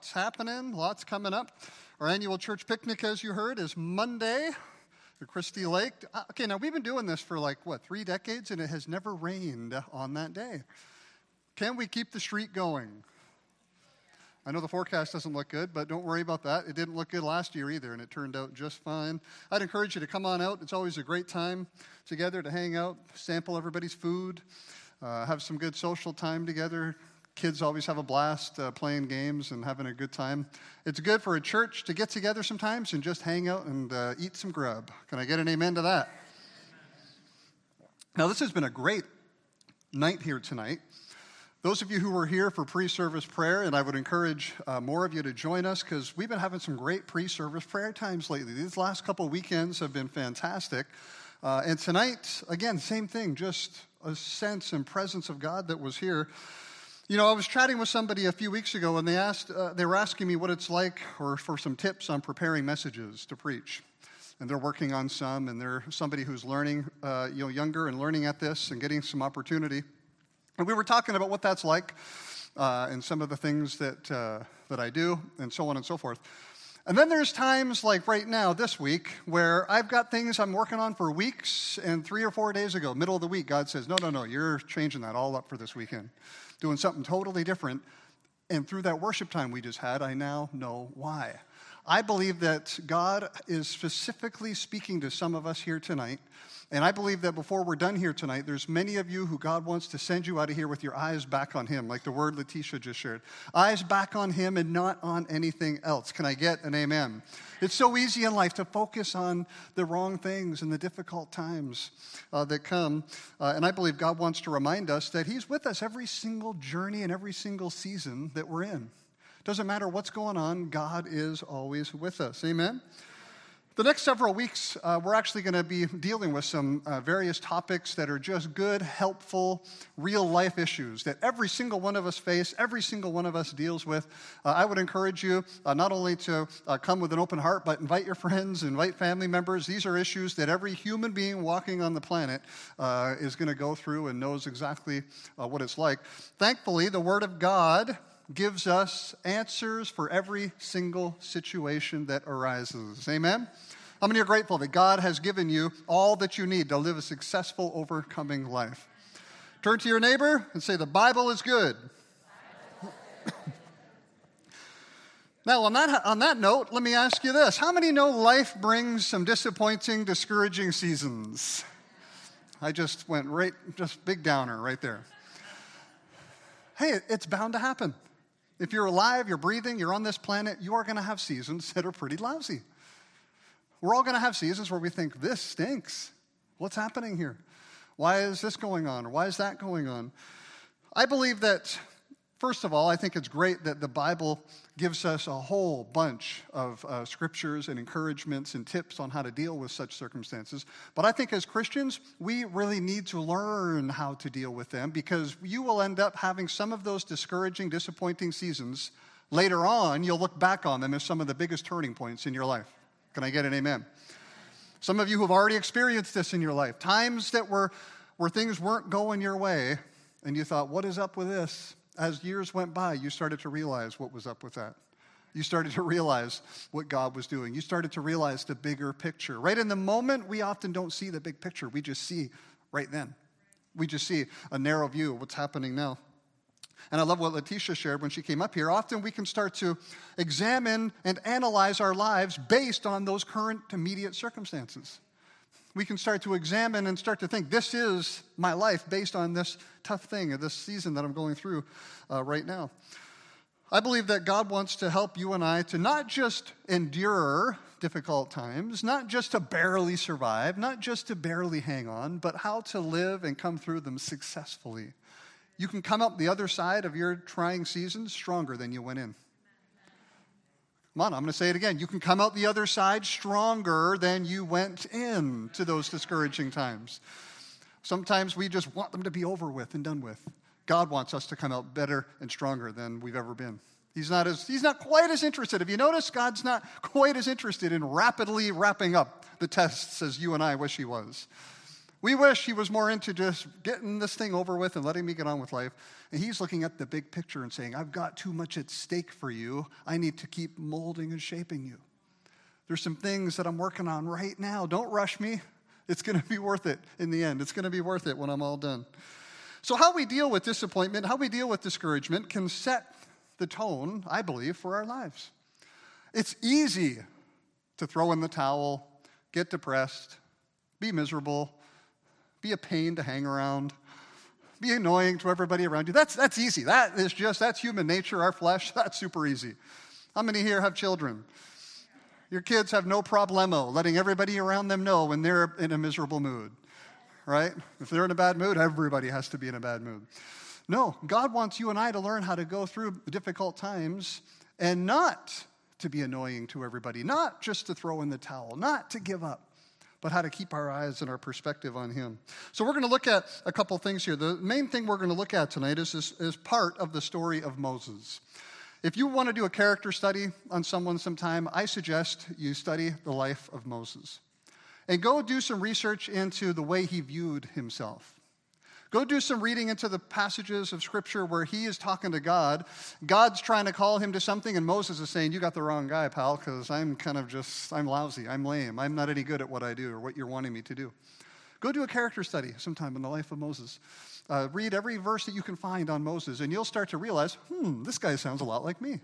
lots happening, lots coming up. Our annual church picnic, as you heard, is Monday at Christie Lake. Uh, okay, now we've been doing this for like, what, three decades, and it has never rained on that day. Can we keep the streak going? I know the forecast doesn't look good, but don't worry about that. It didn't look good last year either, and it turned out just fine. I'd encourage you to come on out. It's always a great time together to hang out, sample everybody's food, uh, have some good social time together. Kids always have a blast uh, playing games and having a good time. It's good for a church to get together sometimes and just hang out and uh, eat some grub. Can I get an amen to that? Now, this has been a great night here tonight. Those of you who were here for pre service prayer, and I would encourage uh, more of you to join us because we've been having some great pre service prayer times lately. These last couple weekends have been fantastic. Uh, and tonight, again, same thing, just a sense and presence of God that was here. You know, I was chatting with somebody a few weeks ago, and they, asked, uh, they were asking me what it's like or for some tips on preparing messages to preach. And they're working on some, and they're somebody who's learning, uh, you know, younger and learning at this and getting some opportunity. And we were talking about what that's like uh, and some of the things that, uh, that I do and so on and so forth. And then there's times like right now, this week, where I've got things I'm working on for weeks, and three or four days ago, middle of the week, God says, No, no, no, you're changing that all up for this weekend, doing something totally different. And through that worship time we just had, I now know why. I believe that God is specifically speaking to some of us here tonight and I believe that before we're done here tonight, there's many of you who God wants to send you out of here with your eyes back on Him, like the word Letitia just shared. Eyes back on Him and not on anything else. Can I get an amen? It's so easy in life to focus on the wrong things and the difficult times uh, that come. Uh, and I believe God wants to remind us that He's with us every single journey and every single season that we're in. Doesn't matter what's going on, God is always with us. Amen? The next several weeks, uh, we're actually going to be dealing with some uh, various topics that are just good, helpful, real life issues that every single one of us face, every single one of us deals with. Uh, I would encourage you uh, not only to uh, come with an open heart, but invite your friends, invite family members. These are issues that every human being walking on the planet uh, is going to go through and knows exactly what it's like. Thankfully, the Word of God gives us answers for every single situation that arises. Amen? How many are grateful that God has given you all that you need to live a successful, overcoming life? Turn to your neighbor and say, The Bible is good. now, on that, on that note, let me ask you this How many know life brings some disappointing, discouraging seasons? I just went right, just big downer right there. Hey, it's bound to happen. If you're alive, you're breathing, you're on this planet, you are going to have seasons that are pretty lousy. We're all going to have seasons where we think, this stinks. What's happening here? Why is this going on? Why is that going on? I believe that First of all, I think it's great that the Bible gives us a whole bunch of uh, scriptures and encouragements and tips on how to deal with such circumstances. But I think as Christians, we really need to learn how to deal with them because you will end up having some of those discouraging, disappointing seasons. Later on, you'll look back on them as some of the biggest turning points in your life. Can I get an amen? Some of you who have already experienced this in your life, times that were where things weren't going your way, and you thought, what is up with this? As years went by, you started to realize what was up with that. You started to realize what God was doing. You started to realize the bigger picture. Right in the moment, we often don't see the big picture. We just see right then. We just see a narrow view of what's happening now. And I love what Letitia shared when she came up here. Often we can start to examine and analyze our lives based on those current immediate circumstances we can start to examine and start to think this is my life based on this tough thing or this season that I'm going through uh, right now. I believe that God wants to help you and I to not just endure difficult times, not just to barely survive, not just to barely hang on, but how to live and come through them successfully. You can come up the other side of your trying seasons stronger than you went in. Come on, I'm going to say it again. You can come out the other side stronger than you went in to those discouraging times. Sometimes we just want them to be over with and done with. God wants us to come out better and stronger than we've ever been. He's not, as, he's not quite as interested. If you notice, God's not quite as interested in rapidly wrapping up the tests as you and I wish He was. We wish he was more into just getting this thing over with and letting me get on with life. And he's looking at the big picture and saying, I've got too much at stake for you. I need to keep molding and shaping you. There's some things that I'm working on right now. Don't rush me. It's going to be worth it in the end. It's going to be worth it when I'm all done. So, how we deal with disappointment, how we deal with discouragement can set the tone, I believe, for our lives. It's easy to throw in the towel, get depressed, be miserable, be a pain to hang around, be annoying to everybody around you. That's, that's easy. That is just, that's human nature, our flesh. That's super easy. How many here have children? Your kids have no problemo letting everybody around them know when they're in a miserable mood, right? If they're in a bad mood, everybody has to be in a bad mood. No, God wants you and I to learn how to go through difficult times and not to be annoying to everybody, not just to throw in the towel, not to give up but how to keep our eyes and our perspective on Him. So, we're going to look at a couple things here. The main thing we're going to look at tonight is, is, is part of the story of Moses. If you want to do a character study on someone sometime, I suggest you study the life of Moses. And go do some research into the way he viewed himself. Go do some reading into the passages of Scripture where he is talking to God. God's trying to call him to something, and Moses is saying, You got the wrong guy, pal, because I'm kind of just, I'm lousy, I'm lame, I'm not any good at what I do or what you're wanting me to do. Go do a character study sometime in the life of Moses. Uh, read every verse that you can find on Moses, and you'll start to realize, hmm, this guy sounds a lot like me.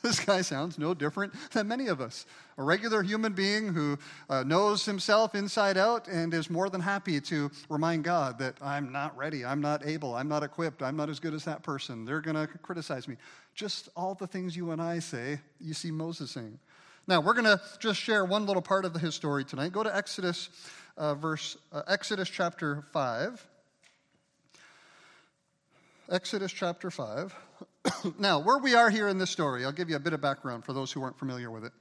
This guy sounds no different than many of us. A regular human being who uh, knows himself inside out and is more than happy to remind God that I'm not ready, I'm not able, I'm not equipped, I'm not as good as that person. They're going to criticize me. Just all the things you and I say, you see Moses saying. Now, we're going to just share one little part of his story tonight. Go to Exodus, uh, verse, uh, Exodus chapter 5. Exodus chapter 5. now, where we are here in this story, I'll give you a bit of background for those who aren't familiar with it.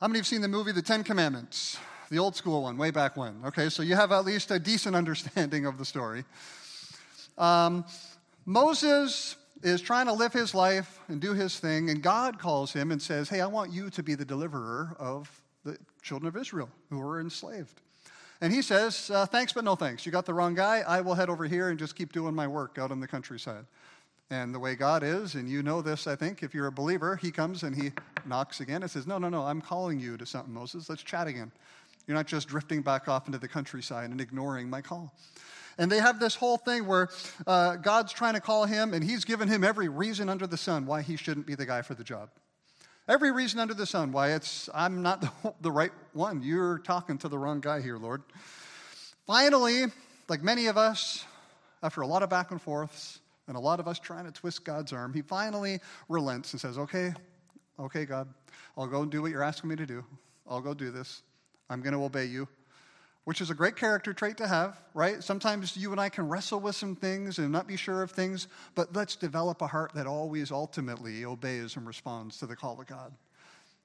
How many have seen the movie The Ten Commandments? The old school one, way back when. Okay, so you have at least a decent understanding of the story. Um, Moses is trying to live his life and do his thing, and God calls him and says, Hey, I want you to be the deliverer of the children of Israel who were enslaved. And he says, uh, Thanks, but no thanks. You got the wrong guy. I will head over here and just keep doing my work out in the countryside. And the way God is, and you know this, I think, if you're a believer, he comes and he knocks again and says, No, no, no, I'm calling you to something, Moses. Let's chat again. You're not just drifting back off into the countryside and ignoring my call. And they have this whole thing where uh, God's trying to call him, and he's given him every reason under the sun why he shouldn't be the guy for the job. Every reason under the sun why it's, I'm not the, the right one. You're talking to the wrong guy here, Lord. Finally, like many of us, after a lot of back and forths and a lot of us trying to twist God's arm, he finally relents and says, Okay, okay, God, I'll go and do what you're asking me to do. I'll go do this. I'm going to obey you which is a great character trait to have, right? Sometimes you and I can wrestle with some things and not be sure of things, but let's develop a heart that always ultimately obeys and responds to the call of God.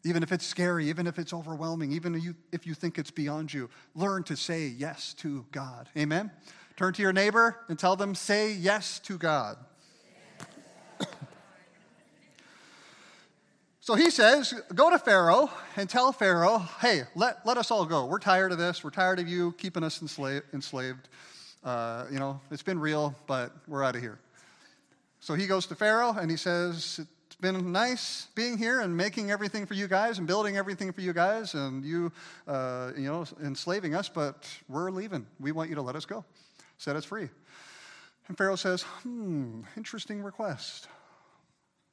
Even if it's scary, even if it's overwhelming, even if you, think it's beyond you, learn to say yes to God. Amen? Turn to your neighbor and tell them, say yes to God. So he says, Go to Pharaoh and tell Pharaoh, hey, let, let us all go. We're tired of this. We're tired of you keeping us enslaved. enslaved. Uh, you know, it's been real, but we're out of here. So he goes to Pharaoh and he says, It's been nice being here and making everything for you guys and building everything for you guys and you, uh, you know, enslaving us, but we're leaving. We want you to let us go. Set us free. And Pharaoh says, Hmm, interesting request.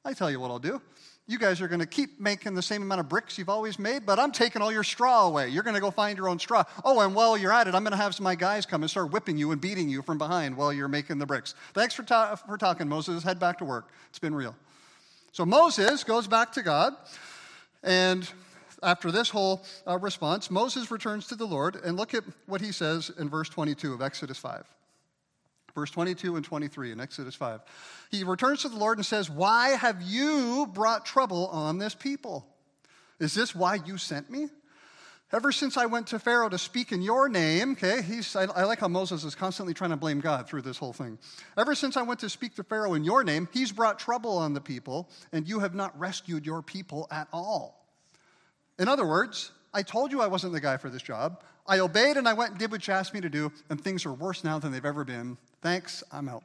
I tell you what I'll do you guys are going to keep making the same amount of bricks you've always made, but I'm taking all your straw away. You're going to go find your own straw. Oh, and while you're at it, I'm going to have some of my guys come and start whipping you and beating you from behind while you're making the bricks. Thanks for, ta- for talking, Moses. Head back to work. It's been real. So Moses goes back to God, and after this whole uh, response, Moses returns to the Lord, and look at what he says in verse 22 of Exodus 5. Verse 22 and 23 in Exodus 5. He returns to the Lord and says, Why have you brought trouble on this people? Is this why you sent me? Ever since I went to Pharaoh to speak in your name, okay, he's, I, I, like how Moses is constantly trying to blame God through this whole thing. Ever since I went to speak to Pharaoh in your name, he's brought trouble on the people, and you have not rescued your people at all. In other words, I told you I wasn't the guy for this job. I obeyed and I went and did what you asked me to do, and things are worse now than they've ever been. Thanks, I'm out.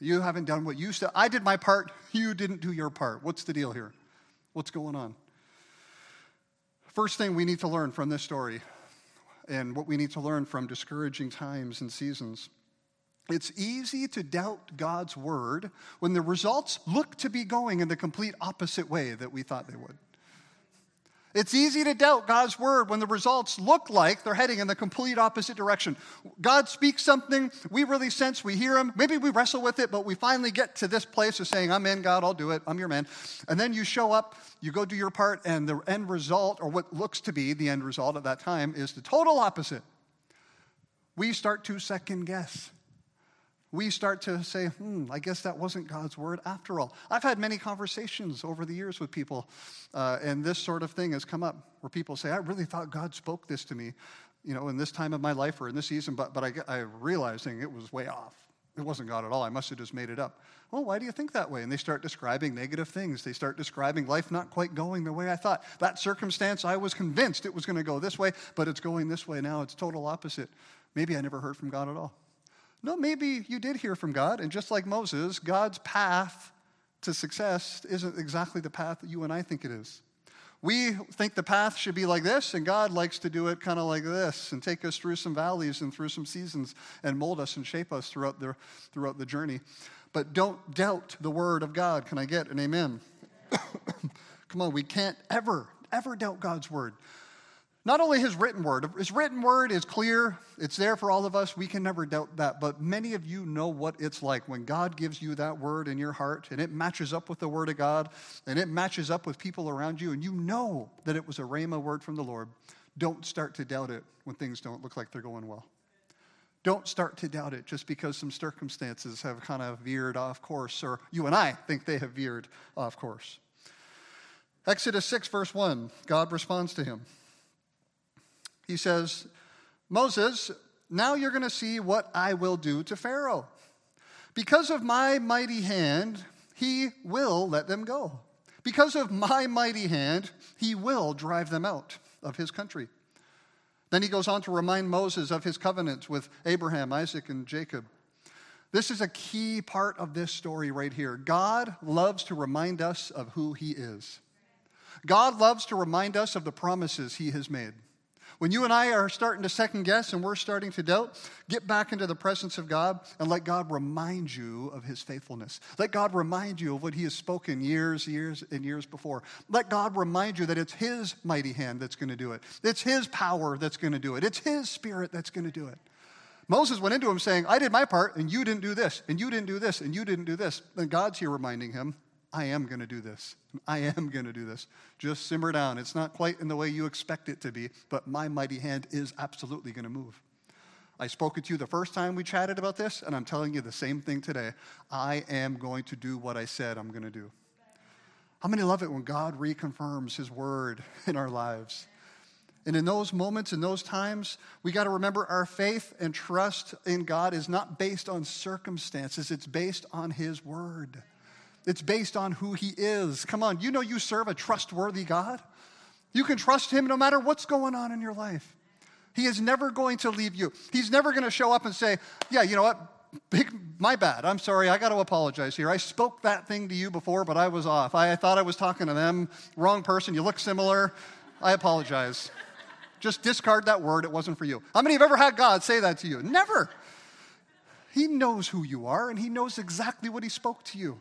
You haven't done what you said. I did my part, you didn't do your part. What's the deal here? What's going on? First thing we need to learn from this story, and what we need to learn from discouraging times and seasons. It's easy to doubt God's word when the results look to be going in the complete opposite way that we thought they would. It's easy to doubt God's word when the results look like they're heading in the complete opposite direction. God speaks something, we really sense, we hear him, maybe we wrestle with it, but we finally get to this place of saying, I'm in, God, I'll do it, I'm your man. And then you show up, you go do your part, and the end result, or what looks to be the end result at that time, is the total opposite. We start to second guess we start to say, hmm, I guess that wasn't God's word after all. I've had many conversations over the years with people, uh, and this sort of thing has come up where people say, I really thought God spoke this to me, you know, in this time of my life or in this season, but, but I, I realizing it was way off. It wasn't God at all. I must have just made it up. Well, why do you think that way? And they start describing negative things. They start describing life not quite going the way I thought. That circumstance, I was convinced it was going to go this way, but it's going this way now. It's total opposite. Maybe I never heard from God at all. No, maybe you did hear from God, and just like Moses, God's path to success isn't exactly the path that you and I think it is. We think the path should be like this, and God likes to do it kind of like this and take us through some valleys and through some seasons and mold us and shape us throughout the, throughout the journey. But don't doubt the word of God. Can I get an amen? Come on, we can't ever, ever doubt God's word. Not only his written word, his written word is clear, it's there for all of us, we can never doubt that. But many of you know what it's like when God gives you that word in your heart and it matches up with the word of God and it matches up with people around you and you know that it was a Rhema word from the Lord. Don't start to doubt it when things don't look like they're going well. Don't start to doubt it just because some circumstances have kind of veered off course, or you and I think they have veered off course. Exodus 6, verse 1, God responds to him. He says, Moses, now you're going to see what I will do to Pharaoh. Because of my mighty hand, he will let them go. Because of my mighty hand, he will drive them out of his country. Then he goes on to remind Moses of his covenant with Abraham, Isaac, and Jacob. This is a key part of this story right here. God loves to remind us of who he is. God loves to remind us of the promises he has made. When you and I are starting to second guess and we're starting to doubt, get back into the presence of God and let God remind you of his faithfulness. Let God remind you of what he has spoken years, years, and years before. Let God remind you that it's his mighty hand that's going to do it. It's his power that's going to do it. It's his spirit that's going to do it. Moses went into him saying, I did my part, and you didn't do this, and you didn't do this, and you didn't do this. And God's here reminding him, I am going to do this. I am going to do this. Just simmer down. It's not quite in the way you expect it to be, but my mighty hand is absolutely going to move. I spoke it to you the first time we chatted about this, and I'm telling you the same thing today. I am going to do what I said I'm going to do. How many love it when God reconfirms His word in our lives? And in those moments, in those times, we got to remember our faith and trust in God is not based on circumstances, it's based on His word. It's based on who He is. Come on, you know you serve a trustworthy God. You can trust Him no matter what's going on in your life. He is never going to leave you. He's never going to show up and say, Yeah, you know what? Big, my bad. I'm sorry. I got to apologize here. I spoke that thing to you before, but I was off. I, I thought I was talking to them. Wrong person. You look similar. I apologize. Just discard that word. It wasn't for you. How many have ever had God say that to you? Never. He knows who you are, and He knows exactly what He spoke to you.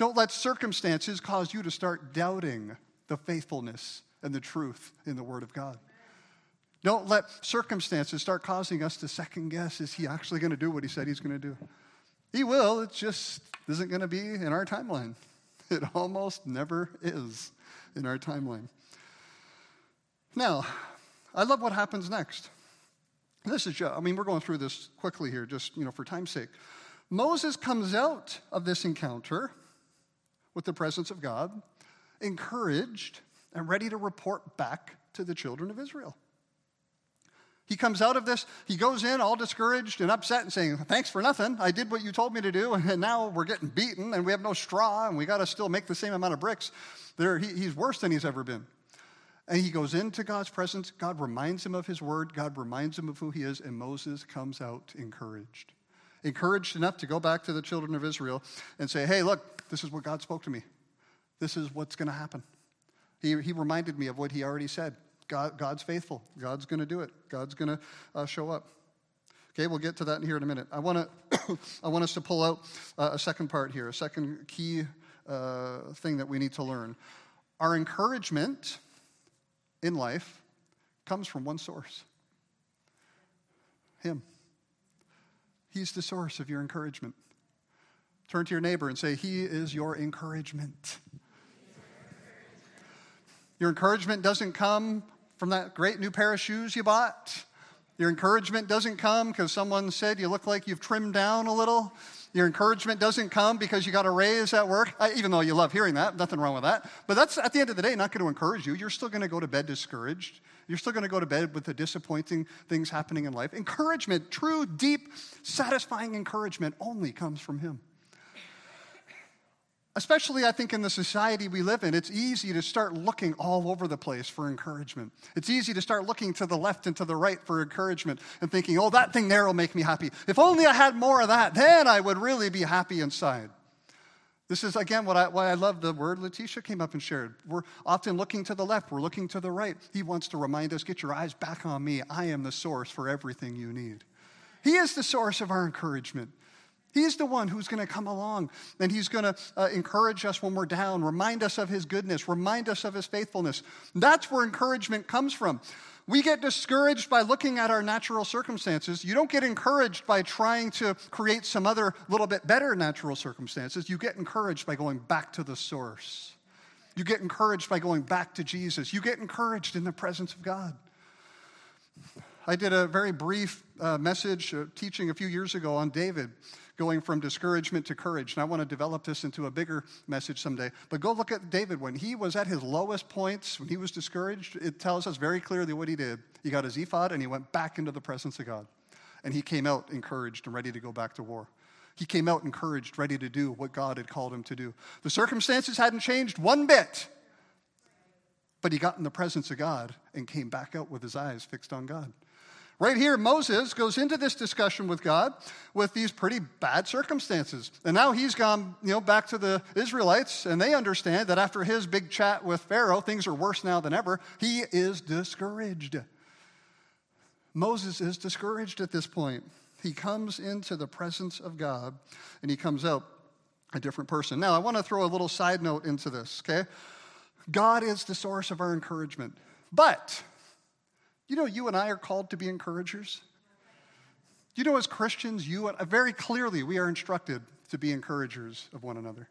Don't let circumstances cause you to start doubting the faithfulness and the truth in the Word of God. Don't let circumstances start causing us to second guess is he actually going to do what he said he's going to do? He will, it just isn't going to be in our timeline. It almost never is in our timeline. Now, I love what happens next. This is, I mean, we're going through this quickly here, just, you know, for time's sake. Moses comes out of this encounter with the presence of God, encouraged, and ready to report back to the children of Israel. He comes out of this, he goes in all discouraged and upset and saying, Thanks for nothing. I did what you told me to do, and now we're getting beaten, and we have no straw, and we got to still make the same amount of bricks. There, he, he's worse than he's ever been. And he goes into God's presence. God reminds him of his word. God reminds him of who he is. And Moses comes out encouraged. Encouraged enough to go back to the children of Israel and say, hey, look, this is what God spoke to me. This is what's going to happen. He, he reminded me of what he already said. God, God's faithful. God's going to do it. God's going to uh, show up. Okay, we'll get to that in here in a minute. I want to, I want us to pull out uh, a second part here, a second key uh, thing that we need to learn. Our encouragement in life comes from one source Him. He's the source of your encouragement. Turn to your neighbor and say, He is your encouragement. Your encouragement doesn't come from that great new pair of shoes you bought. Your encouragement doesn't come because someone said you look like you've trimmed down a little. Your encouragement doesn't come because you got a raise at work, I, even though you love hearing that, nothing wrong with that. But that's at the end of the day not going to encourage you. You're still going to go to bed discouraged. You're still going to go to bed with the disappointing things happening in life. Encouragement, true, deep, satisfying encouragement only comes from Him especially I think in the society we live in, it's easy to start looking all over the place for encouragement. It's easy to start looking to the left and to the right for encouragement and thinking, oh, that thing there will make me happy. If only I had more of that, then I would really be happy inside. This is, again, what I, why I love the word Letitia came up and shared. We're often looking to the left, we're looking to the right. He wants to remind us get your eyes back on me. I am the source for everything you need. He is the source of our encouragement. He's the one who's going to come along and he's going to uh, encourage us when we're down, remind us of his goodness, remind us of his faithfulness. That's where encouragement comes from. We get discouraged by looking at our natural circumstances. You don't get encouraged by trying to create some other little bit better natural circumstances. You get encouraged by going back to the source. You get encouraged by going back to Jesus. You get encouraged in the presence of God. I did a very brief uh, message uh, teaching a few years ago on David going from discouragement to courage. And I want to develop this into a bigger message someday. But go look at David. When he was at his lowest points, when he was discouraged, it tells us very clearly what he did. He got his ephod and he went back into the presence of God. And he came out encouraged and ready to go back to war. He came out encouraged, ready to do what God had called him to do. The circumstances hadn't changed one bit. But he got in the presence of God and came back out with his eyes fixed on God. Right here, Moses goes into this discussion with God with these pretty bad circumstances. And now he's gone, you know, back to the Israelites, and they understand that after his big chat with Pharaoh, things are worse now than ever. He is discouraged. Moses is discouraged at this point. He comes into the presence of God and he comes out a different person. Now, I want to throw a little side note into this, okay? God is the source of our encouragement. But you know, you and I are called to be encouragers. You know, as Christians, you and, uh, very clearly we are instructed to be encouragers of one another.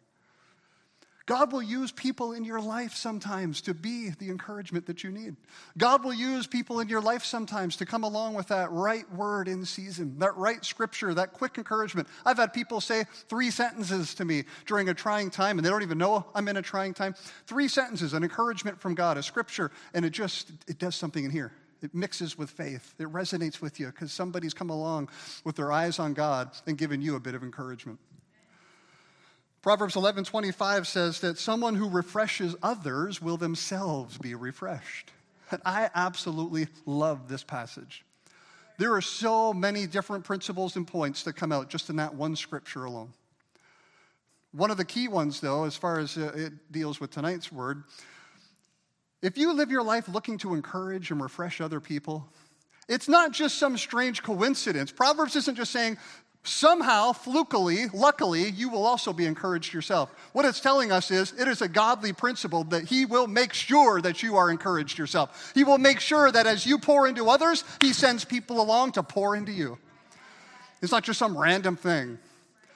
God will use people in your life sometimes to be the encouragement that you need. God will use people in your life sometimes to come along with that right word in season, that right scripture, that quick encouragement. I've had people say three sentences to me during a trying time, and they don't even know I'm in a trying time. Three sentences, an encouragement from God, a scripture, and it just it does something in here. It mixes with faith. It resonates with you because somebody's come along with their eyes on God and given you a bit of encouragement. Proverbs 11:25 says that someone who refreshes others will themselves be refreshed. And I absolutely love this passage. There are so many different principles and points that come out just in that one scripture alone. One of the key ones, though, as far as uh, it deals with tonight's word, if you live your life looking to encourage and refresh other people, it's not just some strange coincidence. Proverbs isn't just saying, somehow, flukily, luckily, you will also be encouraged yourself. What it's telling us is it is a godly principle that He will make sure that you are encouraged yourself. He will make sure that as you pour into others, He sends people along to pour into you. It's not just some random thing.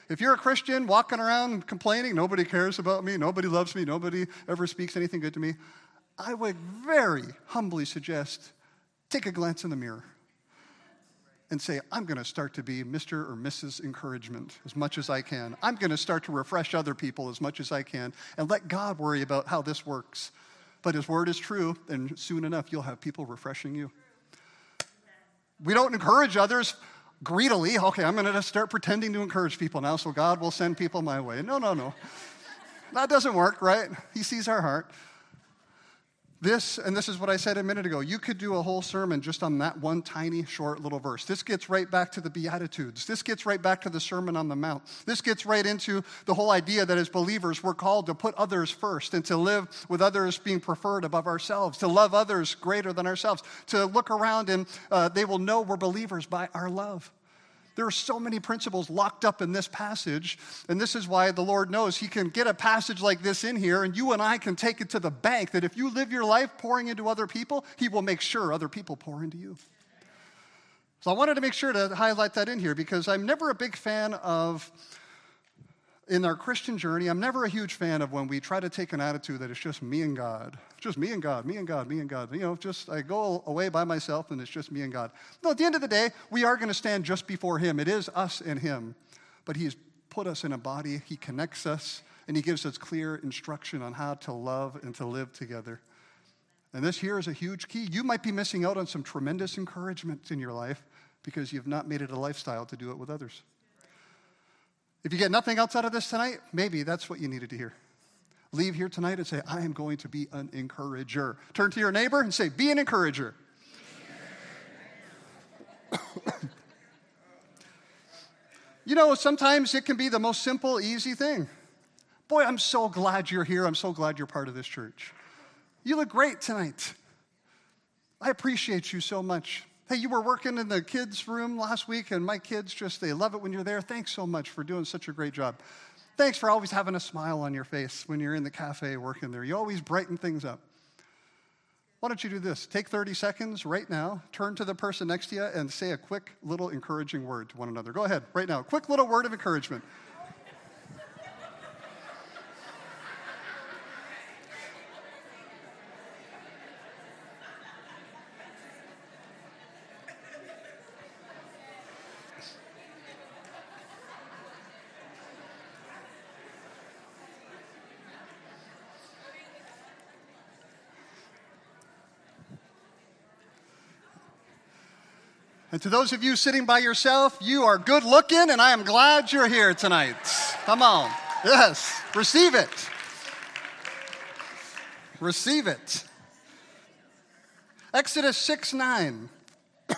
If you're a Christian walking around complaining, nobody cares about me, nobody loves me, nobody ever speaks anything good to me, I would very humbly suggest take a glance in the mirror and say, I'm going to start to be Mr. or Mrs. Encouragement as much as I can. I'm going to start to refresh other people as much as I can and let God worry about how this works. But His word is true, and soon enough, you'll have people refreshing you. We don't encourage others greedily. Okay, I'm going to start pretending to encourage people now, so God will send people my way. No, no, no. that doesn't work, right? He sees our heart. This, and this is what I said a minute ago, you could do a whole sermon just on that one tiny, short little verse. This gets right back to the Beatitudes. This gets right back to the Sermon on the Mount. This gets right into the whole idea that as believers, we're called to put others first and to live with others being preferred above ourselves, to love others greater than ourselves, to look around and uh, they will know we're believers by our love. There are so many principles locked up in this passage, and this is why the Lord knows He can get a passage like this in here, and you and I can take it to the bank that if you live your life pouring into other people, He will make sure other people pour into you. So I wanted to make sure to highlight that in here because I'm never a big fan of in our Christian journey, I'm never a huge fan of when we try to take an attitude that it's just me and God. Just me and God, me and God, me and God. You know, just I go away by myself and it's just me and God. No, at the end of the day, we are going to stand just before Him. It is us and Him. But He's put us in a body, He connects us, and He gives us clear instruction on how to love and to live together. And this here is a huge key. You might be missing out on some tremendous encouragement in your life because you've not made it a lifestyle to do it with others. If you get nothing else out of this tonight, maybe that's what you needed to hear. Leave here tonight and say, I am going to be an encourager. Turn to your neighbor and say, Be an encourager. you know, sometimes it can be the most simple, easy thing. Boy, I'm so glad you're here. I'm so glad you're part of this church. You look great tonight. I appreciate you so much. Hey, you were working in the kids' room last week, and my kids just, they love it when you're there. Thanks so much for doing such a great job. Thanks for always having a smile on your face when you're in the cafe working there. You always brighten things up. Why don't you do this? Take 30 seconds right now, turn to the person next to you, and say a quick little encouraging word to one another. Go ahead, right now. Quick little word of encouragement. To those of you sitting by yourself, you are good looking, and I am glad you're here tonight. Come on. Yes, receive it. Receive it. Exodus 6 9.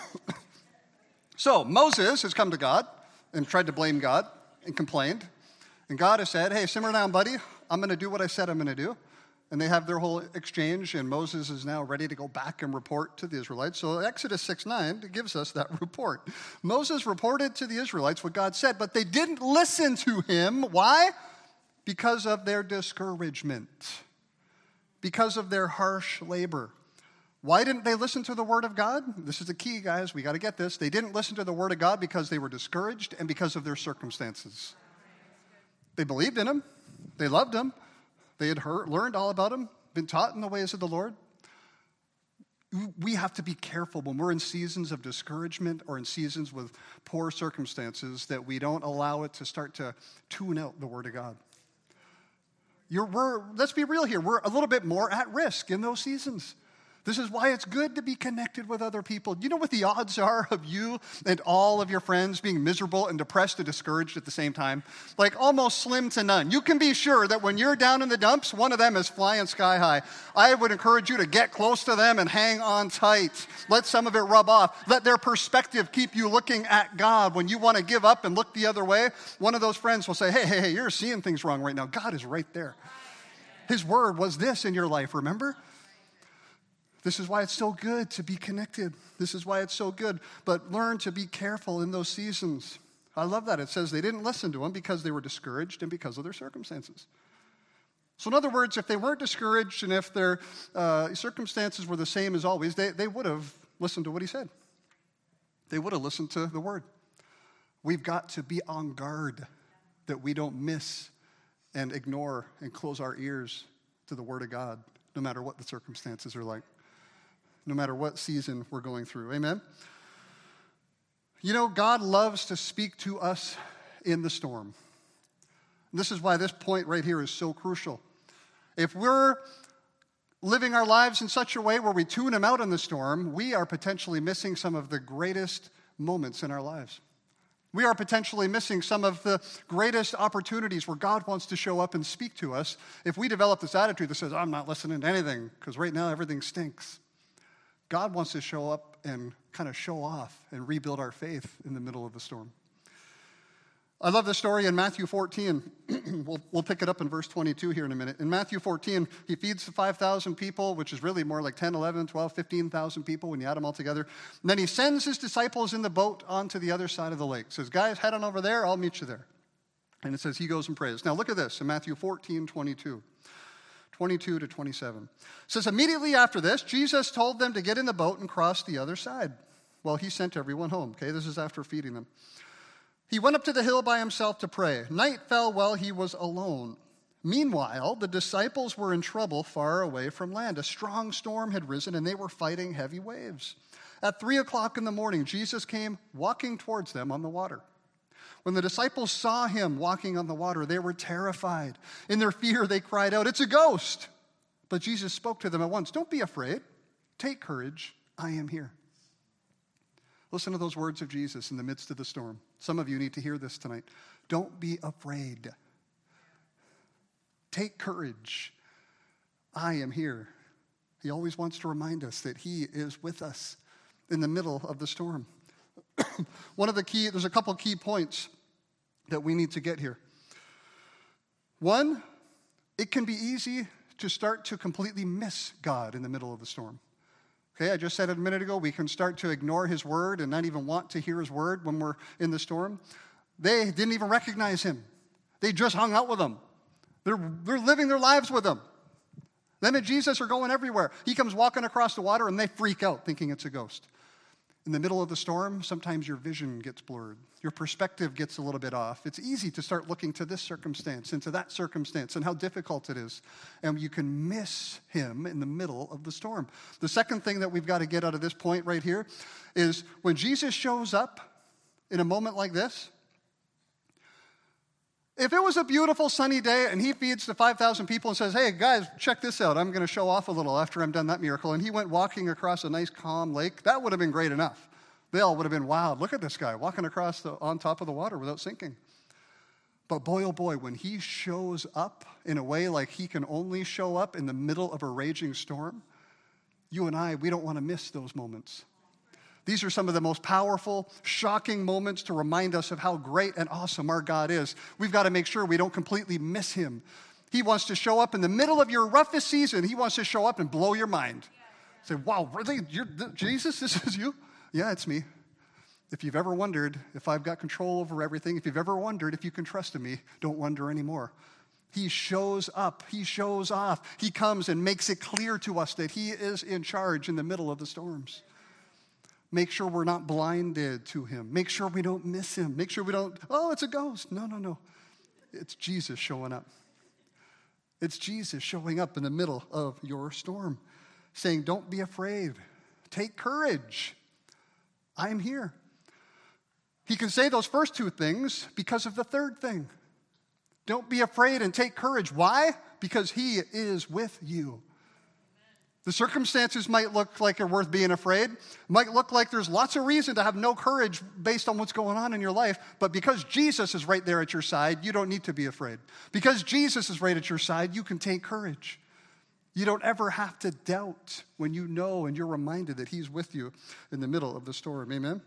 so Moses has come to God and tried to blame God and complained. And God has said, Hey, simmer down, buddy. I'm going to do what I said I'm going to do. And they have their whole exchange, and Moses is now ready to go back and report to the Israelites. So Exodus 6 9 gives us that report. Moses reported to the Israelites what God said, but they didn't listen to him. Why? Because of their discouragement, because of their harsh labor. Why didn't they listen to the word of God? This is the key, guys. We got to get this. They didn't listen to the word of God because they were discouraged and because of their circumstances. They believed in him, they loved him, they had heard, learned all about him, been taught in the ways of the Lord. We have to be careful when we're in seasons of discouragement or in seasons with poor circumstances that we don't allow it to start to tune out the Word of God. You're, we're, let's be real here. We're a little bit more at risk in those seasons. This is why it's good to be connected with other people. You know what the odds are of you and all of your friends being miserable and depressed and discouraged at the same time? Like almost slim to none. You can be sure that when you're down in the dumps, one of them is flying sky high. I would encourage you to get close to them and hang on tight. Let some of it rub off. Let their perspective keep you looking at God. When you want to give up and look the other way, one of those friends will say, Hey, hey, hey, you're seeing things wrong right now. God is right there. His word was this in your life, remember? This is why it's so good to be connected. This is why it's so good. But learn to be careful in those seasons. I love that. It says they didn't listen to him because they were discouraged and because of their circumstances. So, in other words, if they weren't discouraged and if their uh, circumstances were the same as always, they, they would have listened to what he said. They would have listened to the word. We've got to be on guard that we don't miss and ignore and close our ears to the word of God, no matter what the circumstances are like no matter what season we're going through. Amen? You know, God loves to speak to us in the storm. This is why this point right here is so crucial. If we're living our lives in such a way where we tune Him out in the storm, we are potentially missing some of the greatest moments in our lives. We are potentially missing some of the greatest opportunities where God wants to show up and speak to us if we develop this attitude that says, I'm not listening to anything because right now everything stinks. God wants to show up and kind of show off and rebuild our faith in the middle of the storm. I love the story in Matthew 14. we'll, we'll pick it up in verse 22 here in a minute. In Matthew 14, he feeds the 5,000 people, which is really more like 10, 11, 12, 15,000 people when you add them all together. And then he sends his disciples in the boat onto the other side of the lake. Says, guys, head on over there. I'll meet you there. And it says he goes and prays. Now look at this in Matthew 14, 22. 22 to 27. It says, Immediately after this, Jesus told them to get in the boat and cross the other side. Well, he sent everyone home. Okay, this is after feeding them. He went up to the hill by himself to pray. Night fell while he was alone. Meanwhile, the disciples were in trouble far away from land. A strong storm had risen and they were fighting heavy waves. At three o'clock in the morning, Jesus came walking towards them on the water. When the disciples saw him walking on the water, they were terrified. In their fear, they cried out, It's a ghost! But Jesus spoke to them at once Don't be afraid. Take courage. I am here. Listen to those words of Jesus in the midst of the storm. Some of you need to hear this tonight. Don't be afraid. Take courage. I am here. He always wants to remind us that He is with us in the middle of the storm. One of the key, there's a couple key points that we need to get here. One, it can be easy to start to completely miss God in the middle of the storm. Okay, I just said it a minute ago, we can start to ignore his word and not even want to hear his word when we're in the storm. They didn't even recognize him, they just hung out with him. They're, they're living their lives with him. Them and Jesus are going everywhere. He comes walking across the water and they freak out thinking it's a ghost. In the middle of the storm, sometimes your vision gets blurred. Your perspective gets a little bit off. It's easy to start looking to this circumstance and to that circumstance and how difficult it is. And you can miss him in the middle of the storm. The second thing that we've got to get out of this point right here is when Jesus shows up in a moment like this, if it was a beautiful sunny day and he feeds the 5,000 people and says, Hey, guys, check this out. I'm going to show off a little after I'm done that miracle. And he went walking across a nice, calm lake, that would have been great enough. They all would have been, wild. look at this guy walking across the, on top of the water without sinking. But boy, oh boy, when he shows up in a way like he can only show up in the middle of a raging storm, you and I, we don't want to miss those moments. These are some of the most powerful, shocking moments to remind us of how great and awesome our God is. We've got to make sure we don't completely miss Him. He wants to show up in the middle of your roughest season. He wants to show up and blow your mind. Say, wow, really? You're, Jesus, this is you? Yeah, it's me. If you've ever wondered if I've got control over everything, if you've ever wondered if you can trust in me, don't wonder anymore. He shows up, he shows off, he comes and makes it clear to us that he is in charge in the middle of the storms. Make sure we're not blinded to him. Make sure we don't miss him. Make sure we don't, oh, it's a ghost. No, no, no. It's Jesus showing up. It's Jesus showing up in the middle of your storm, saying, Don't be afraid. Take courage. I am here. He can say those first two things because of the third thing. Don't be afraid and take courage. Why? Because He is with you. The circumstances might look like they're worth being afraid, might look like there's lots of reason to have no courage based on what's going on in your life, but because Jesus is right there at your side, you don't need to be afraid. Because Jesus is right at your side, you can take courage. You don't ever have to doubt when you know and you're reminded that He's with you in the middle of the storm. Amen?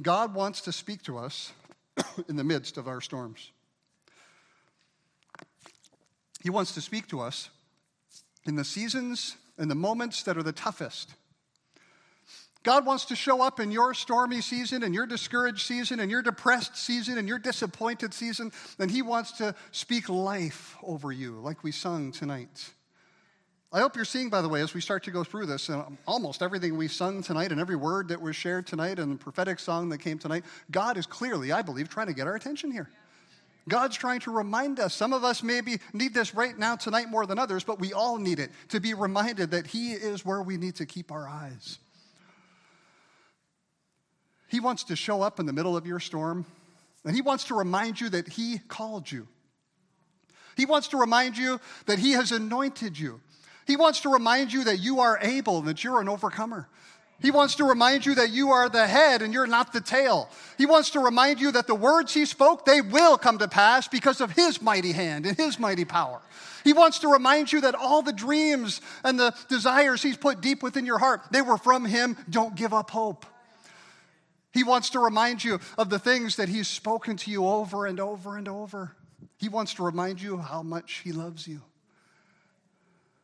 God wants to speak to us in the midst of our storms. He wants to speak to us in the seasons and the moments that are the toughest. God wants to show up in your stormy season, and your discouraged season, and your depressed season, and your disappointed season, and He wants to speak life over you, like we sung tonight. I hope you're seeing, by the way, as we start to go through this, and almost everything we sung tonight and every word that was shared tonight and the prophetic song that came tonight, God is clearly, I believe, trying to get our attention here. God's trying to remind us. Some of us maybe need this right now, tonight, more than others, but we all need it to be reminded that He is where we need to keep our eyes. He wants to show up in the middle of your storm, and He wants to remind you that He called you. He wants to remind you that He has anointed you. He wants to remind you that you are able, that you're an overcomer. He wants to remind you that you are the head and you're not the tail. He wants to remind you that the words he spoke, they will come to pass because of his mighty hand and his mighty power. He wants to remind you that all the dreams and the desires he's put deep within your heart, they were from him. Don't give up hope. He wants to remind you of the things that he's spoken to you over and over and over. He wants to remind you how much he loves you.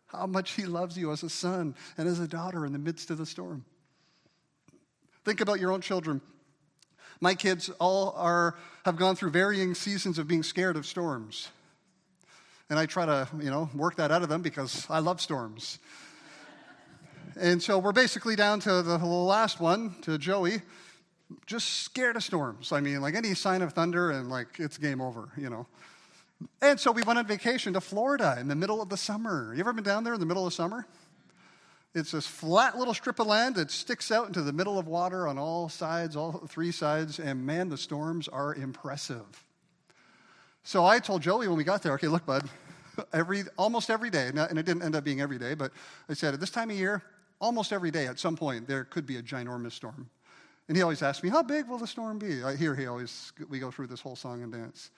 How much he loves you as a son and as a daughter in the midst of the storm. Think about your own children. My kids all are, have gone through varying seasons of being scared of storms. And I try to, you know, work that out of them because I love storms. and so we're basically down to the last one, to Joey, just scared of storms. I mean, like any sign of thunder and like it's game over, you know. And so we went on vacation to Florida in the middle of the summer. You ever been down there in the middle of summer? It's this flat little strip of land that sticks out into the middle of water on all sides, all three sides, and man, the storms are impressive. So I told Joey when we got there, okay, look, bud, every almost every day, and it didn't end up being every day, but I said at this time of year, almost every day at some point there could be a ginormous storm. And he always asked me, how big will the storm be? I hear he always we go through this whole song and dance.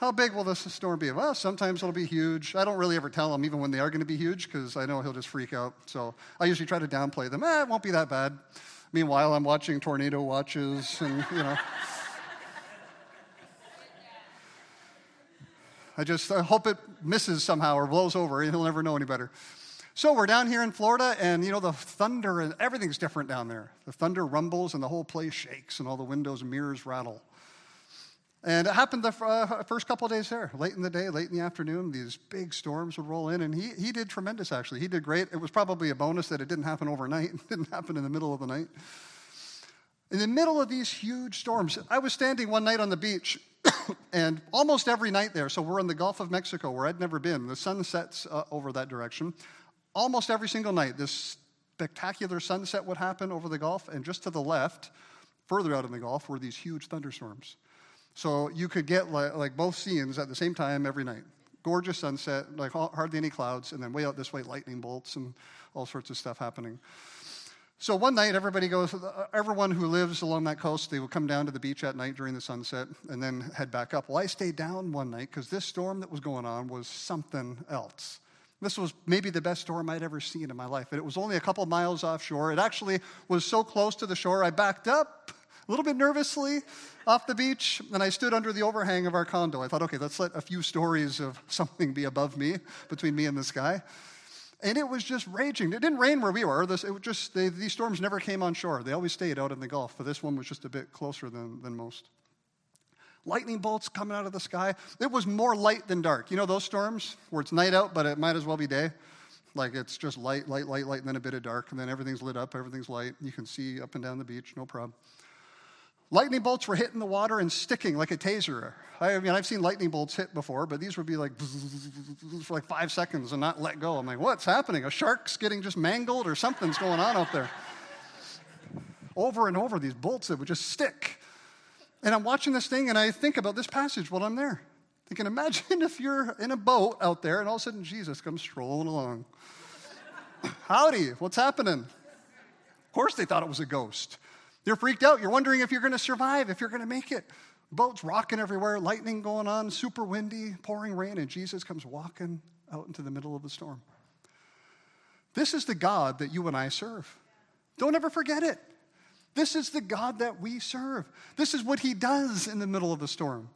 How big will this storm be? Well, sometimes it'll be huge. I don't really ever tell him, even when they are going to be huge, because I know he'll just freak out. So I usually try to downplay them. Eh, it won't be that bad. Meanwhile, I'm watching tornado watches and, you know. I just I hope it misses somehow or blows over, and he'll never know any better. So we're down here in Florida, and you know, the thunder and everything's different down there. The thunder rumbles, and the whole place shakes, and all the windows and mirrors rattle. And it happened the uh, first couple of days there. Late in the day, late in the afternoon, these big storms would roll in, and he, he did tremendous, actually. He did great. It was probably a bonus that it didn't happen overnight, it didn't happen in the middle of the night. In the middle of these huge storms, I was standing one night on the beach, and almost every night there, so we're in the Gulf of Mexico where I'd never been, the sun sets uh, over that direction. Almost every single night, this spectacular sunset would happen over the Gulf, and just to the left, further out in the Gulf, were these huge thunderstorms. So you could get like, like both scenes at the same time every night. Gorgeous sunset, like hardly any clouds, and then way out this way, lightning bolts and all sorts of stuff happening. So one night, everybody goes, uh, everyone who lives along that coast, they will come down to the beach at night during the sunset and then head back up. Well, I stayed down one night because this storm that was going on was something else. This was maybe the best storm I'd ever seen in my life. And it was only a couple miles offshore. It actually was so close to the shore, I backed up little bit nervously off the beach, and I stood under the overhang of our condo. I thought, okay, let's let a few stories of something be above me, between me and the sky. And it was just raging. It didn't rain where we were. It was just, they, these storms never came on shore. They always stayed out in the Gulf, but this one was just a bit closer than, than most. Lightning bolts coming out of the sky. It was more light than dark. You know those storms where it's night out, but it might as well be day? Like it's just light, light, light, light, and then a bit of dark, and then everything's lit up, everything's light. You can see up and down the beach, no problem. Lightning bolts were hitting the water and sticking like a taser. I mean, I've seen lightning bolts hit before, but these would be like for like five seconds and not let go. I'm like, what's happening? A shark's getting just mangled or something's going on out there. Over and over, these bolts that would just stick. And I'm watching this thing and I think about this passage while I'm there. Thinking, imagine if you're in a boat out there and all of a sudden Jesus comes strolling along. Howdy, what's happening? Of course, they thought it was a ghost. You're freaked out. You're wondering if you're going to survive, if you're going to make it. Boats rocking everywhere, lightning going on, super windy, pouring rain, and Jesus comes walking out into the middle of the storm. This is the God that you and I serve. Don't ever forget it. This is the God that we serve. This is what He does in the middle of the storm.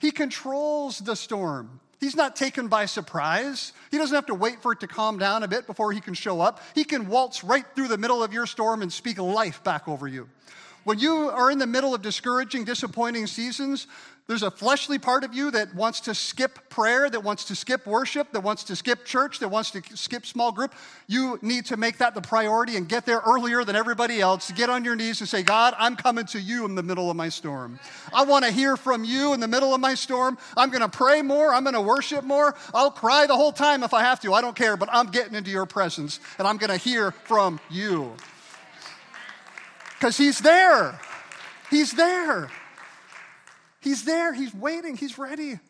He controls the storm. He's not taken by surprise. He doesn't have to wait for it to calm down a bit before he can show up. He can waltz right through the middle of your storm and speak life back over you. When you are in the middle of discouraging, disappointing seasons, there's a fleshly part of you that wants to skip prayer, that wants to skip worship, that wants to skip church, that wants to skip small group. You need to make that the priority and get there earlier than everybody else. Get on your knees and say, God, I'm coming to you in the middle of my storm. I want to hear from you in the middle of my storm. I'm going to pray more. I'm going to worship more. I'll cry the whole time if I have to. I don't care, but I'm getting into your presence and I'm going to hear from you. Because He's there. He's there. He's there, he's waiting, he's ready.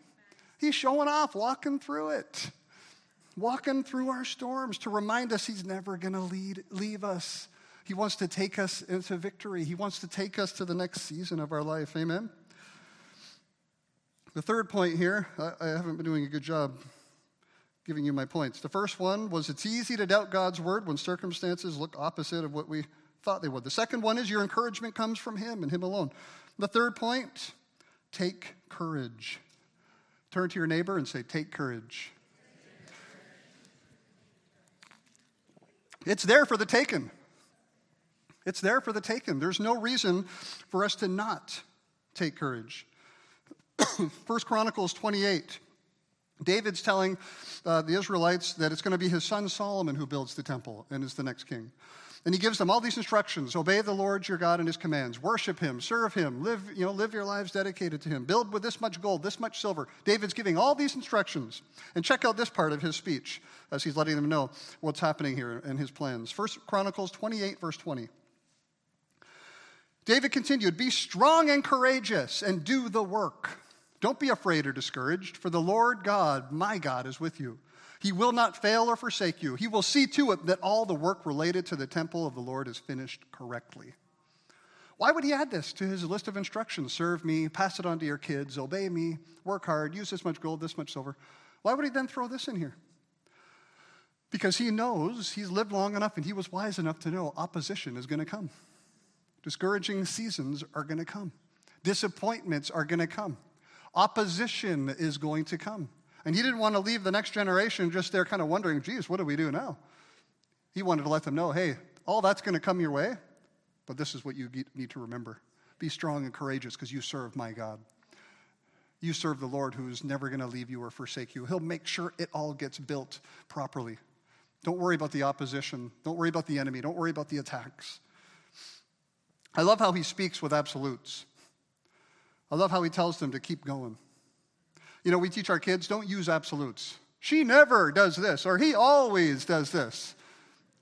He's showing off, walking through it, walking through our storms to remind us he's never going to leave us. He wants to take us into victory. He wants to take us to the next season of our life. Amen? The third point here, I, haven't been doing a good job giving you my points. The first one was it's easy to doubt God's word when circumstances look opposite of what we thought they would. The second one is your encouragement comes from Him and Him alone. The third point, take courage. Turn to your neighbor and say, Take courage. It's there for the taken. It's there for the taken. There's no reason for us to not take courage. First Chronicles 28. David's telling uh, the Israelites that it's going to be his son Solomon who builds the temple and is the next king. And he gives them all these instructions obey the Lord your God and his commands, worship him, serve him, live, you know, live your lives dedicated to him, build with this much gold, this much silver. David's giving all these instructions. And check out this part of his speech as he's letting them know what's happening here in his plans. First Chronicles 28, verse 20. David continued, Be strong and courageous and do the work. Don't be afraid or discouraged, for the Lord God, my God, is with you. He will not fail or forsake you. He will see to it that all the work related to the temple of the Lord is finished correctly. Why would he add this to his list of instructions? Serve me, pass it on to your kids, obey me, work hard, use this much gold, this much silver. Why would he then throw this in here? Because he knows he's lived long enough and he was wise enough to know opposition is going to come. Discouraging seasons are going to come. Disappointments are going to come. Opposition is going to come. And he didn't want to leave the next generation just there kind of wondering, geez, what do we do now? He wanted to let them know, hey, all that's going to come your way, but this is what you need to remember. Be strong and courageous because you serve my God. You serve the Lord who's never going to leave you or forsake you. He'll make sure it all gets built properly. Don't worry about the opposition. Don't worry about the enemy. Don't worry about the attacks. I love how he speaks with absolutes. I love how he tells them to keep going. You know, we teach our kids don't use absolutes. She never does this, or he always does this.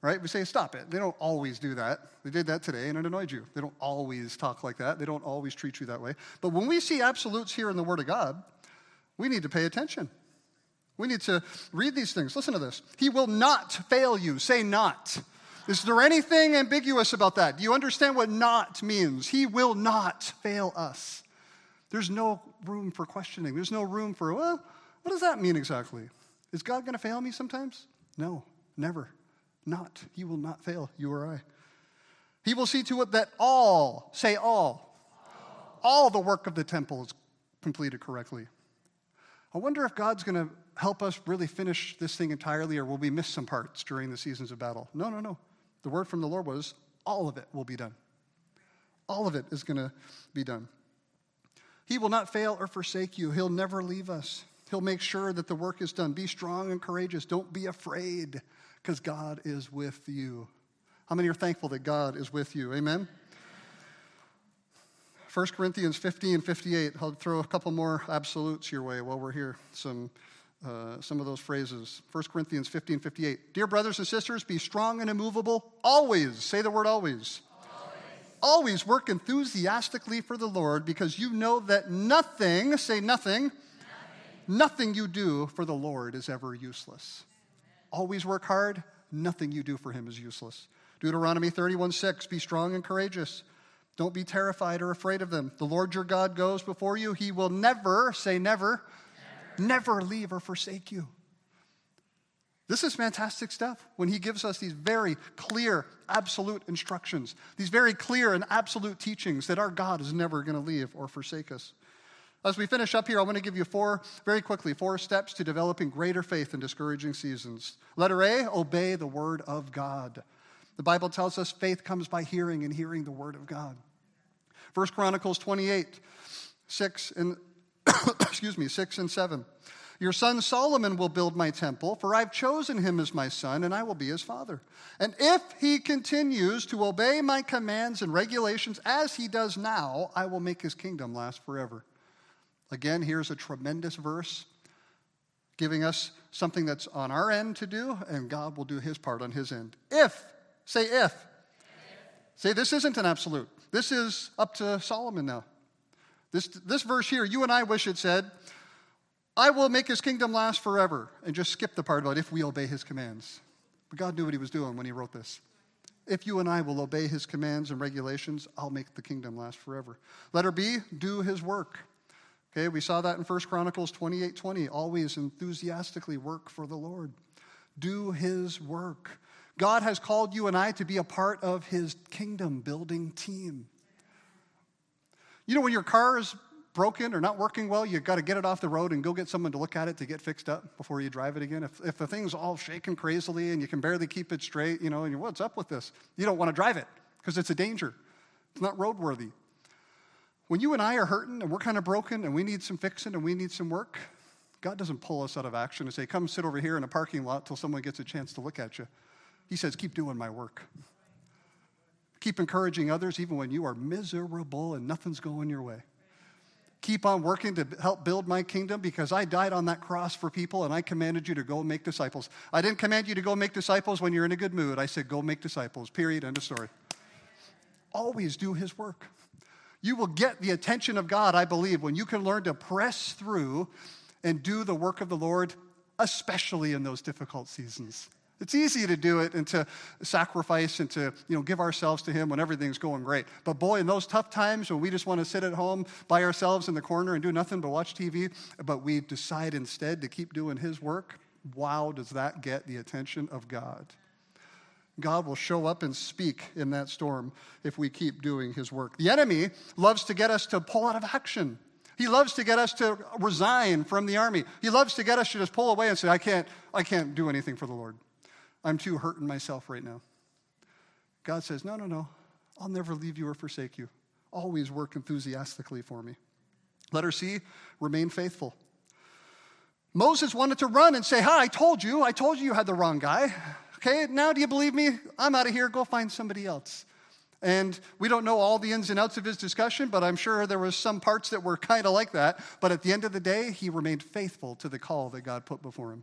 Right? We say, stop it. They don't always do that. They did that today and it annoyed you. They don't always talk like that. They don't always treat you that way. But when we see absolutes here in the Word of God, we need to pay attention. We need to read these things. Listen to this. He will not fail you. Say not. Is there anything ambiguous about that? Do you understand what not means? He will not fail us. There's no room for questioning. There's no room for, well, what does that mean exactly? Is God going to fail me sometimes? No, never. Not. He will not fail you or I. He will see to it that all, say all, all, all the work of the temple is completed correctly. I wonder if God's going to help us really finish this thing entirely, or will we miss some parts during the seasons of battle? No, no, no. The word from the Lord was all of it will be done. All of it is going to be done. He will not fail or forsake you. He'll never leave us. He'll make sure that the work is done. Be strong and courageous. Don't be afraid because God is with you. How many are thankful that God is with you? Amen? 1 Corinthians 15 58. I'll throw a couple more absolutes your way while we're here. Some, uh, some of those phrases. 1 Corinthians 15 58. Dear brothers and sisters, be strong and immovable always. Say the word always. Always work enthusiastically for the Lord because you know that nothing, say nothing, nothing, nothing you do for the Lord is ever useless. Always work hard, nothing you do for him is useless. Deuteronomy 31 6, be strong and courageous. Don't be terrified or afraid of them. The Lord your God goes before you. He will never, say never, never, never leave or forsake you. This is fantastic stuff when he gives us these very clear, absolute instructions, these very clear and absolute teachings that our God is never going to leave or forsake us. As we finish up here, I want to give you four, very quickly, four steps to developing greater faith in discouraging seasons. Letter A, obey the word of God. The Bible tells us faith comes by hearing and hearing the word of God. First Chronicles 28, 6 and excuse me, 6 and 7. Your son Solomon will build my temple, for I've chosen him as my son, and I will be his father. And if he continues to obey my commands and regulations as he does now, I will make his kingdom last forever. Again, here's a tremendous verse giving us something that's on our end to do, and God will do his part on his end. If, say if. if. Say this isn't an absolute. This is up to Solomon now. This, this verse here, you and I wish it said, I will make his kingdom last forever, and just skip the part about if we obey his commands. But God knew what he was doing when he wrote this. If you and I will obey his commands and regulations, I'll make the kingdom last forever. Letter B, do his work. Okay, we saw that in 1 Chronicles 28 20. Always enthusiastically work for the Lord. Do his work. God has called you and I to be a part of his kingdom building team. You know, when your car is broken or not working well, you've got to get it off the road and go get someone to look at it to get fixed up before you drive it again. If, if the thing's all shaking crazily and you can barely keep it straight, you know, and what's up with this? You don't want to drive it because it's a danger. It's not roadworthy. When you and I are hurting and we're kind of broken and we need some fixing and we need some work, God doesn't pull us out of action and say, come sit over here in a parking lot till someone gets a chance to look at you. He says, keep doing my work. Keep encouraging others even when you are miserable and nothing's going your way. Keep on working to help build my kingdom because I died on that cross for people and I commanded you to go make disciples. I didn't command you to go make disciples when you're in a good mood. I said, go make disciples, period, end of story. Always do his work. You will get the attention of God, I believe, when you can learn to press through and do the work of the Lord, especially in those difficult seasons. It's easy to do it and to sacrifice and to you know, give ourselves to Him when everything's going great. But boy, in those tough times when we just want to sit at home by ourselves in the corner and do nothing but watch TV, but we decide instead to keep doing His work, wow, does that get the attention of God? God will show up and speak in that storm if we keep doing His work. The enemy loves to get us to pull out of action. He loves to get us to resign from the army. He loves to get us to just pull away and say, I can't, I can't do anything for the Lord. I'm too hurting myself right now. God says, No, no, no. I'll never leave you or forsake you. Always work enthusiastically for me. Letter C, remain faithful. Moses wanted to run and say, Hi, I told you, I told you you had the wrong guy. Okay, now do you believe me? I'm out of here, go find somebody else. And we don't know all the ins and outs of his discussion, but I'm sure there was some parts that were kind of like that. But at the end of the day, he remained faithful to the call that God put before him.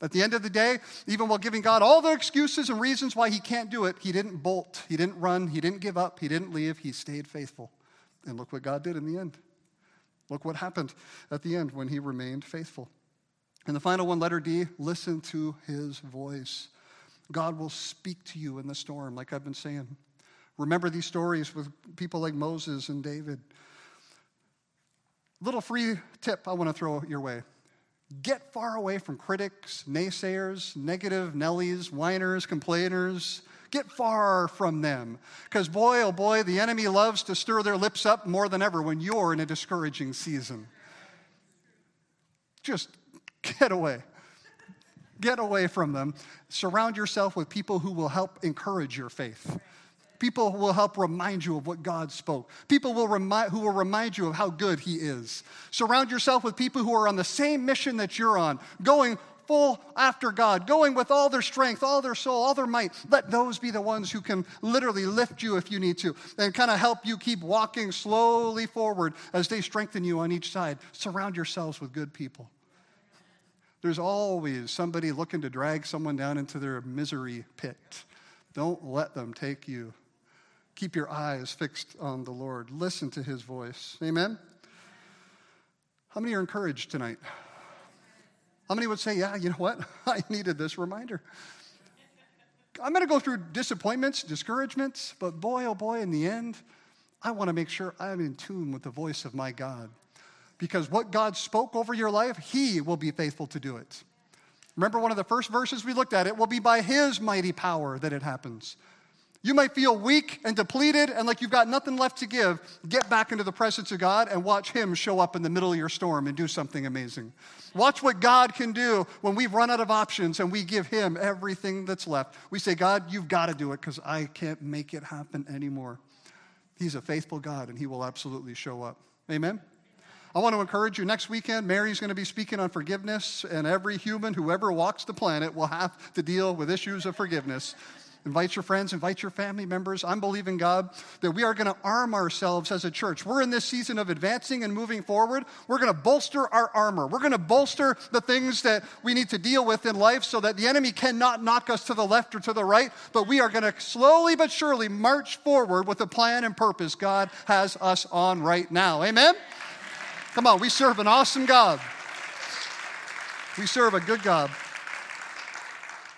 At the end of the day, even while giving God all the excuses and reasons why he can't do it, he didn't bolt, he didn't run, he didn't give up, he didn't leave, he stayed faithful. And look what God did in the end. Look what happened at the end when he remained faithful. And the final one, letter D, listen to his voice. God will speak to you in the storm, like I've been saying. Remember these stories with people like Moses and David. Little free tip I want to throw your way. Get far away from critics, naysayers, negative Nellies, whiners, complainers. Get far from them. Because, boy, oh boy, the enemy loves to stir their lips up more than ever when you're in a discouraging season. Just get away. Get away from them. Surround yourself with people who will help encourage your faith. People will help remind you of what God spoke. People will remind, who will remind you of how good He is. Surround yourself with people who are on the same mission that you're on, going full after God, going with all their strength, all their soul, all their might. Let those be the ones who can literally lift you if you need to and kind of help you keep walking slowly forward as they strengthen you on each side. Surround yourselves with good people. There's always somebody looking to drag someone down into their misery pit. Don't let them take you Keep your eyes fixed on the Lord. Listen to his voice. Amen? How many are encouraged tonight? How many would say, Yeah, you know what? I needed this reminder. I'm going to go through disappointments, discouragements, but boy, oh boy, in the end, I want to make sure I'm in tune with the voice of my God. Because what God spoke over your life, He will be faithful to do it. Remember one of the first verses we looked at? It will be by His mighty power that it happens. You might feel weak and depleted and like you've got nothing left to give. Get back into the presence of God and watch Him show up in the middle of your storm and do something amazing. Watch what God can do when we've run out of options and we give Him everything that's left. We say, God, you've got to do it because I can't make it happen anymore. He's a faithful God and He will absolutely show up. Amen? I want to encourage you next weekend, Mary's going to be speaking on forgiveness, and every human who ever walks the planet will have to deal with issues of forgiveness. Invite your friends, invite your family members. I'm believing God that we are going to arm ourselves as a church. We're in this season of advancing and moving forward. We're going to bolster our armor. We're going to bolster the things that we need to deal with in life so that the enemy cannot knock us to the left or to the right, but we are going to slowly but surely march forward with the plan and purpose God has us on right now. Amen? Come on, we serve an awesome God. We serve a good God.